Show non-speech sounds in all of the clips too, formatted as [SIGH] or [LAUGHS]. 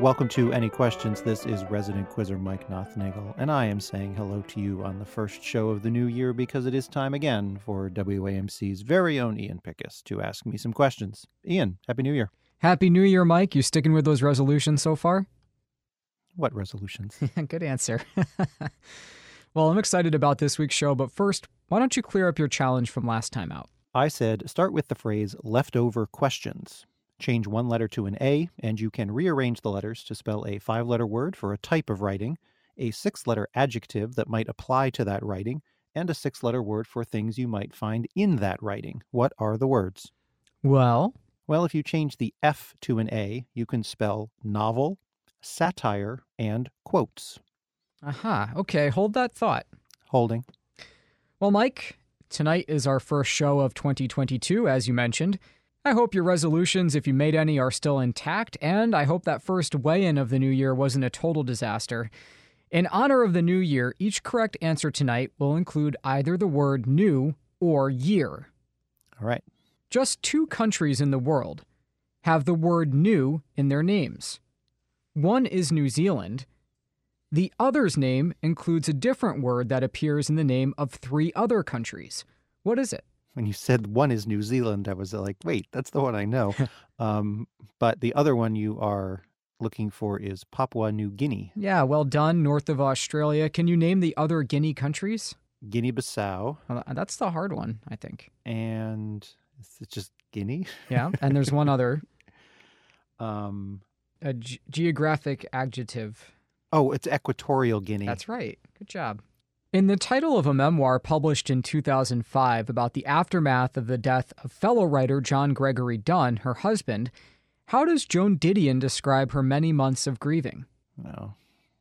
Welcome to Any Questions. This is resident quizzer Mike Nothnagel, and I am saying hello to you on the first show of the new year because it is time again for WAMC's very own Ian Pickus to ask me some questions. Ian, Happy New Year. Happy New Year, Mike. You sticking with those resolutions so far? What resolutions? [LAUGHS] Good answer. [LAUGHS] well, I'm excited about this week's show, but first, why don't you clear up your challenge from last time out? I said start with the phrase leftover questions. Change one letter to an A, and you can rearrange the letters to spell a five letter word for a type of writing, a six letter adjective that might apply to that writing, and a six letter word for things you might find in that writing. What are the words? Well, Well, if you change the F to an A, you can spell novel, satire, and quotes. aha. Okay, hold that thought. Holding. Well, Mike, tonight is our first show of 2022, as you mentioned. I hope your resolutions, if you made any, are still intact, and I hope that first weigh in of the new year wasn't a total disaster. In honor of the new year, each correct answer tonight will include either the word new or year. All right. Just two countries in the world have the word new in their names. One is New Zealand. The other's name includes a different word that appears in the name of three other countries. What is it? When you said one is New Zealand, I was like, wait, that's the one I know. [LAUGHS] um, but the other one you are looking for is Papua New Guinea, Yeah, well done, north of Australia. Can you name the other Guinea countries? Guinea Bissau, Well, that's the hard one, I think. and it's just Guinea. Yeah, and there's one other, [LAUGHS] Um, a ge- geographic adjective. oh, it's Equatorial Guinea. That's right. Good job. In the title of a memoir published in 2005 about the aftermath of the death of fellow writer John Gregory Dunne, her husband, how does Joan Didion describe her many months of grieving? Oh,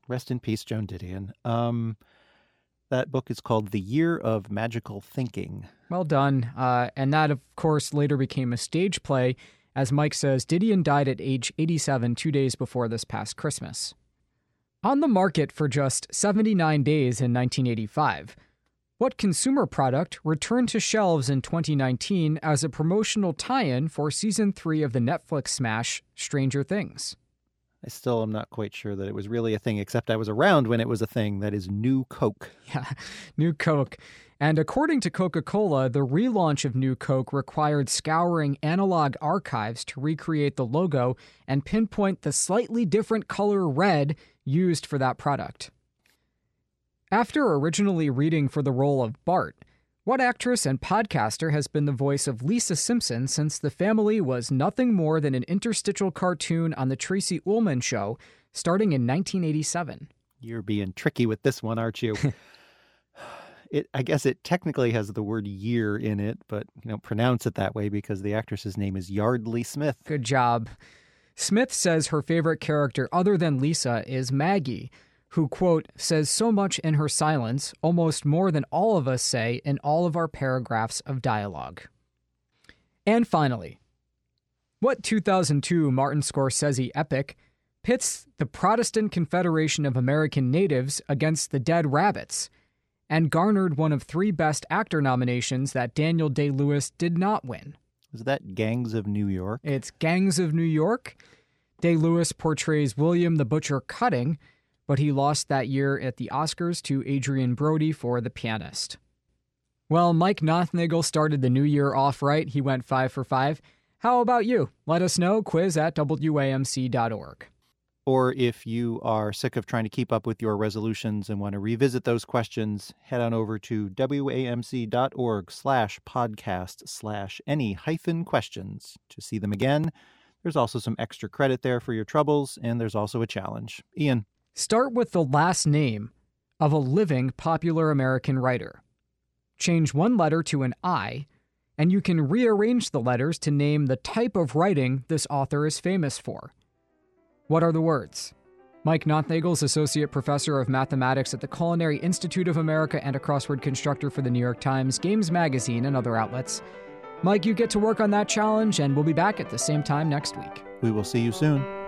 rest in peace, Joan Didion. Um, that book is called The Year of Magical Thinking. Well done. Uh, and that, of course, later became a stage play. As Mike says, Didion died at age 87 two days before this past Christmas. On the market for just 79 days in 1985, what consumer product returned to shelves in 2019 as a promotional tie in for season three of the Netflix smash Stranger Things? I still am not quite sure that it was really a thing, except I was around when it was a thing. That is New Coke. [LAUGHS] Yeah, New Coke. And according to Coca Cola, the relaunch of New Coke required scouring analog archives to recreate the logo and pinpoint the slightly different color red used for that product. After originally reading for the role of Bart, what actress and podcaster has been the voice of Lisa Simpson since the family was nothing more than an interstitial cartoon on The Tracey Ullman Show starting in 1987? You're being tricky with this one, aren't you? [LAUGHS] it I guess it technically has the word year in it, but you don't pronounce it that way because the actress's name is Yeardley Smith. Good job. Smith says her favorite character, other than Lisa, is Maggie, who, quote, says so much in her silence, almost more than all of us say in all of our paragraphs of dialogue. And finally, what 2002 Martin Scorsese epic pits the Protestant Confederation of American Natives against the Dead Rabbits and garnered one of three Best Actor nominations that Daniel Day Lewis did not win? Is that Gangs of New York? It's Gangs of New York. Day Lewis portrays William the Butcher Cutting, but he lost that year at the Oscars to Adrien Brody for The Pianist. Well, Mike Nothnagel started the new year off right. He went five for five. How about you? Let us know. Quiz at WAMC.org. Or if you are sick of trying to keep up with your resolutions and want to revisit those questions, head on over to wamc.org slash podcast slash any hyphen questions to see them again. There's also some extra credit there for your troubles, and there's also a challenge. Ian, Start with the last name of a living popular American writer. Change one letter to an I, and you can rearrange the letters to name the type of writing this author is famous for. What are the words? Mike Nothnagel is Associate Professor of Mathematics at the Culinary Institute of America and a crossword constructor for the New York Times, Games Magazine, and other outlets. Mike, you get to work on that challenge, and we'll be back at the same time next week. we will see you soon.